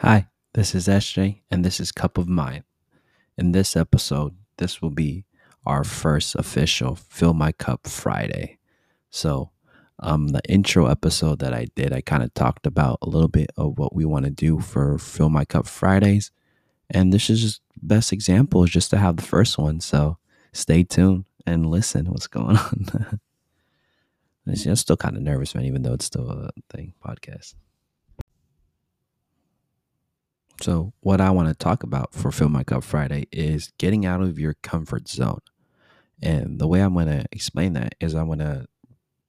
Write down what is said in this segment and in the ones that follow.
Hi, this is SJ, and this is Cup of Mind. In this episode, this will be our first official Fill My Cup Friday. So, um, the intro episode that I did, I kind of talked about a little bit of what we want to do for Fill My Cup Fridays, and this is just best example is just to have the first one. So, stay tuned and listen. What's going on? I'm still kind of nervous, man, even though it's still a thing podcast. So, what I want to talk about for Fill My Cup Friday is getting out of your comfort zone. And the way I'm going to explain that is I'm going to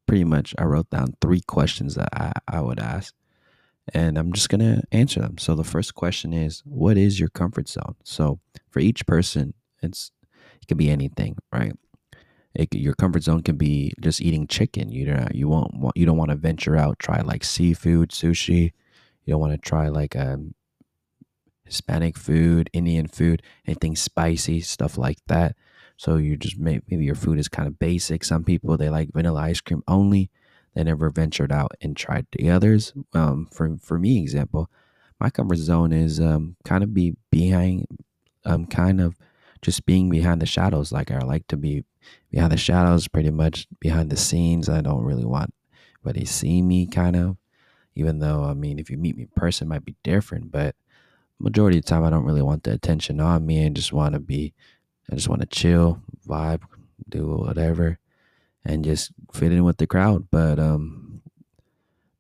pretty much, I wrote down three questions that I, I would ask, and I'm just going to answer them. So, the first question is, What is your comfort zone? So, for each person, it's it can be anything, right? It, your comfort zone can be just eating chicken. You don't you won't you don't want to venture out, try like seafood, sushi. You don't want to try like um, Hispanic food, Indian food, anything spicy, stuff like that. So you just may, maybe your food is kind of basic. Some people they like vanilla ice cream only. They never ventured out and tried the others. Um, for for me, example, my comfort zone is um, kind of be behind, um, kind of just being behind the shadows. Like I like to be behind the shadows, pretty much behind the scenes. I don't really want anybody see me, kind of. Even though I mean, if you meet me in person, might be different, but majority of the time I don't really want the attention on me and just want to be I just want to chill, vibe, do whatever and just fit in with the crowd. But um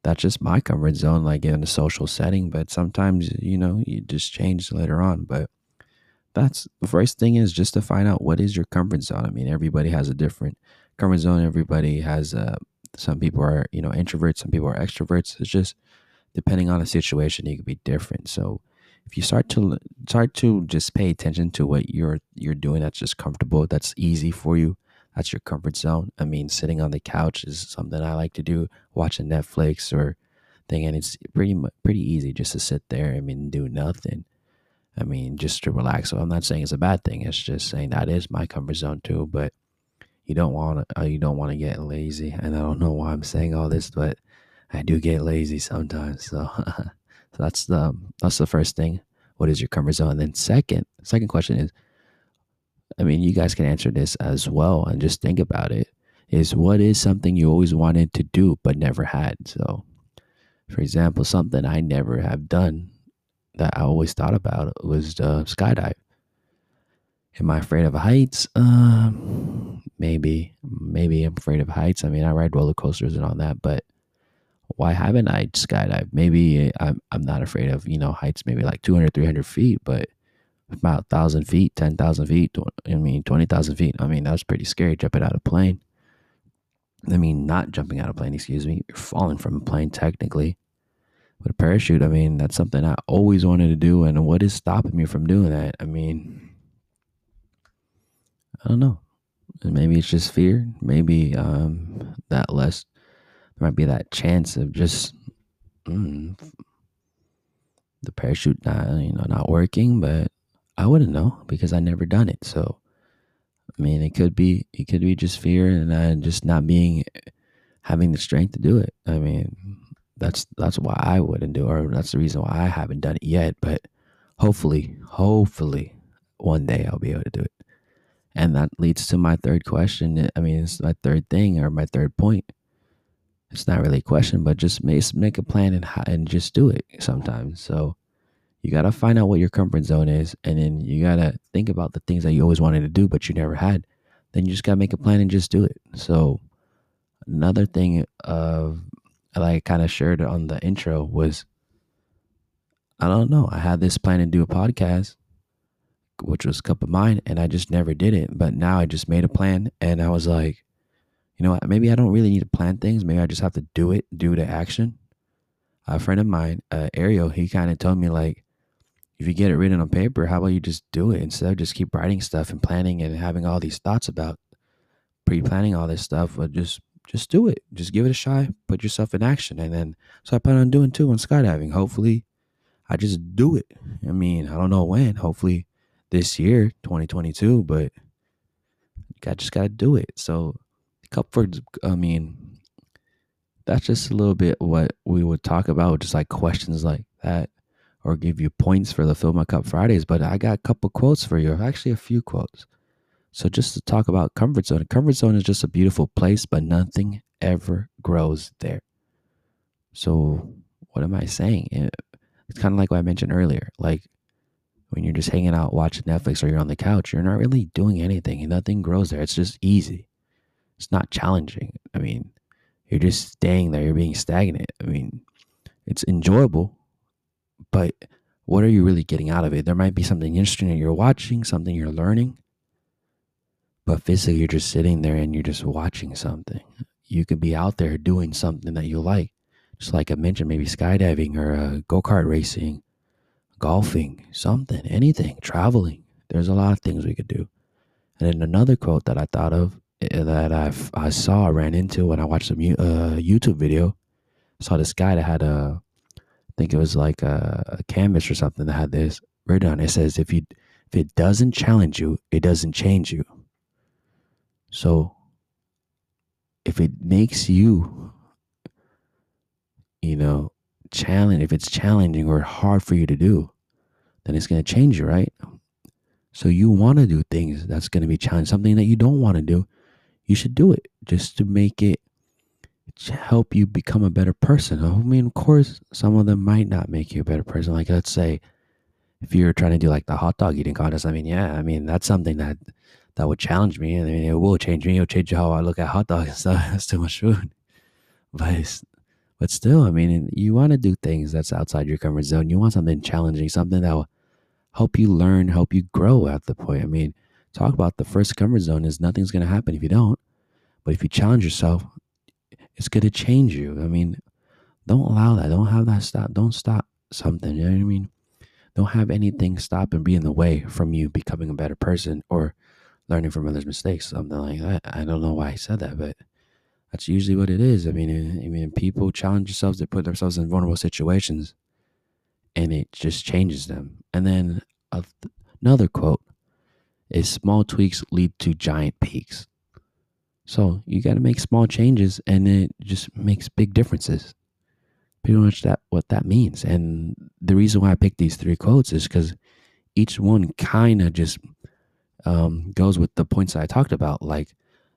that's just my comfort zone, like in a social setting. But sometimes, you know, you just change later on. But that's the first thing is just to find out what is your comfort zone. I mean, everybody has a different comfort zone. Everybody has uh some people are, you know, introverts, some people are extroverts. It's just depending on the situation, you could be different. So if you start to start to just pay attention to what you're you're doing that's just comfortable that's easy for you that's your comfort zone i mean sitting on the couch is something i like to do watching netflix or thing and it's pretty pretty easy just to sit there i mean do nothing. I mean just to relax. So i'm not saying it's a bad thing it's just saying that is my comfort zone too but you don't want to uh, you don't want to get lazy and i don't know why i'm saying all this but i do get lazy sometimes so So that's the that's the first thing. What is your comfort zone? And then second, second question is, I mean, you guys can answer this as well and just think about it. Is what is something you always wanted to do but never had? So, for example, something I never have done that I always thought about was the skydive. Am I afraid of heights? Um, maybe, maybe I'm afraid of heights. I mean, I ride roller coasters and all that, but why haven't I skydived? Maybe I'm, I'm not afraid of, you know, heights, maybe like 200, 300 feet, but about 1,000 feet, 10,000 feet, I mean, 20,000 feet. I mean, that was pretty scary jumping out of a plane. I mean, not jumping out of a plane, excuse me. You're falling from a plane technically. But a parachute, I mean, that's something I always wanted to do. And what is stopping me from doing that? I mean, I don't know. Maybe it's just fear. Maybe um, that less there might be that chance of just mm, the parachute not you know not working, but I wouldn't know because I never done it. So I mean, it could be it could be just fear and uh, just not being having the strength to do it. I mean, that's that's why I wouldn't do, it, or that's the reason why I haven't done it yet. But hopefully, hopefully, one day I'll be able to do it. And that leads to my third question. I mean, it's my third thing or my third point it's not really a question, but just make, make a plan and, and just do it sometimes. So you got to find out what your comfort zone is. And then you got to think about the things that you always wanted to do, but you never had. Then you just got to make a plan and just do it. So another thing of like I kind of shared on the intro was I don't know. I had this plan to do a podcast, which was Cup of Mind, and I just never did it. But now I just made a plan and I was like, you know what? Maybe I don't really need to plan things. Maybe I just have to do it, do the action. A friend of mine, uh, Ariel, he kind of told me like, if you get it written on paper, how about you just do it instead of just keep writing stuff and planning and having all these thoughts about pre-planning all this stuff. But just just do it. Just give it a shot. Put yourself in action, and then so I plan on doing too on skydiving. Hopefully, I just do it. I mean, I don't know when. Hopefully, this year, 2022. But I just gotta do it. So Cupford, I mean, that's just a little bit what we would talk about, just like questions like that, or give you points for the Fill My Cup Fridays, but I got a couple quotes for you. Actually, a few quotes. So, just to talk about comfort zone, comfort zone is just a beautiful place, but nothing ever grows there. So, what am I saying? It's kind of like what I mentioned earlier. Like when you're just hanging out watching Netflix or you're on the couch, you're not really doing anything and nothing grows there. It's just easy. It's not challenging. I mean, you're just staying there, you're being stagnant. I mean, it's enjoyable, but what are you really getting out of it? There might be something interesting that you're watching, something you're learning, but physically you're just sitting there and you're just watching something. You could be out there doing something that you like, just like I mentioned, maybe skydiving or uh, go kart racing, golfing, something, anything, traveling. There's a lot of things we could do. And then another quote that I thought of that I I saw ran into when I watched a uh, YouTube video. I saw this guy that had a, I think it was like a, a canvas or something that had this written on. It says, "If you if it doesn't challenge you, it doesn't change you." So, if it makes you you know, challenge if it's challenging or hard for you to do, then it's going to change you, right? So you want to do things that's going to be challenging, something that you don't want to do, you should do it just to make it help you become a better person. I mean, of course, some of them might not make you a better person. Like let's say if you're trying to do like the hot dog eating contest, I mean, yeah, I mean that's something that that would challenge me. I mean, it will change me. It'll change how I look at hot dogs. That's too much food. But but still, I mean, you want to do things that's outside your comfort zone. You want something challenging, something that will help you learn, help you grow at the point. I mean, talk about the first comfort zone is nothing's going to happen if you don't. But if you challenge yourself, it's going to change you. I mean, don't allow that. Don't have that stop. Don't stop something. You know what I mean? Don't have anything stop and be in the way from you becoming a better person or learning from others' mistakes, something like that. I don't know why I said that, but that's usually what it is. I mean, eh, I mean, people challenge themselves to put themselves in vulnerable situations, and it just changes them. And then uh, another quote is "Small tweaks lead to giant peaks." So you got to make small changes, and it just makes big differences. Pretty much that what that means. And the reason why I picked these three quotes is because each one kind of just um, goes with the points I talked about, like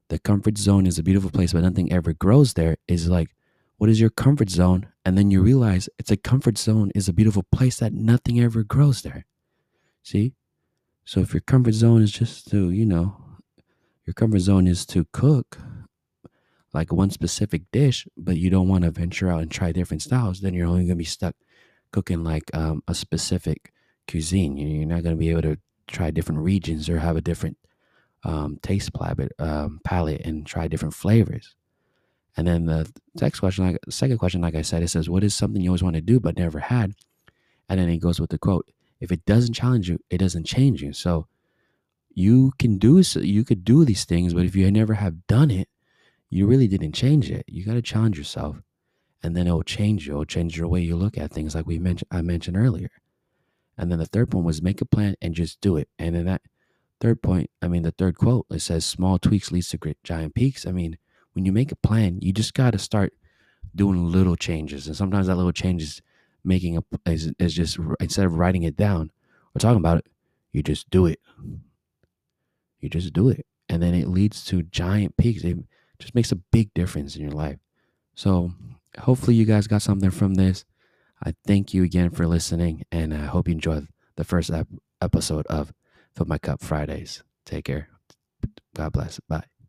the comfort zone is a beautiful place, but nothing ever grows there is like, what is your comfort zone? And then you realize it's a comfort zone is a beautiful place that nothing ever grows there. See? So if your comfort zone is just to, you know, your comfort zone is to cook like one specific dish, but you don't want to venture out and try different styles, then you're only going to be stuck cooking like um, a specific cuisine. You're not going to be able to try different regions or have a different um, taste palette, um, palette and try different flavors. And then the next question, like the second question, like I said, it says, "What is something you always want to do but never had?" And then it goes with the quote: "If it doesn't challenge you, it doesn't change you." So you can do so, you could do these things, but if you never have done it, you really didn't change it. You got to challenge yourself, and then it will change you. It will change your way you look at things, like we mentioned. I mentioned earlier. And then the third one was make a plan and just do it. And then that Third point, I mean, the third quote, it says small tweaks leads to great giant peaks. I mean, when you make a plan, you just got to start doing little changes. And sometimes that little change is making a, is, is just, instead of writing it down or talking about it, you just do it. You just do it. And then it leads to giant peaks. It just makes a big difference in your life. So hopefully you guys got something from this. I thank you again for listening, and I hope you enjoyed the first ep- episode of Fill My Cup Fridays. Take care. God bless. Bye.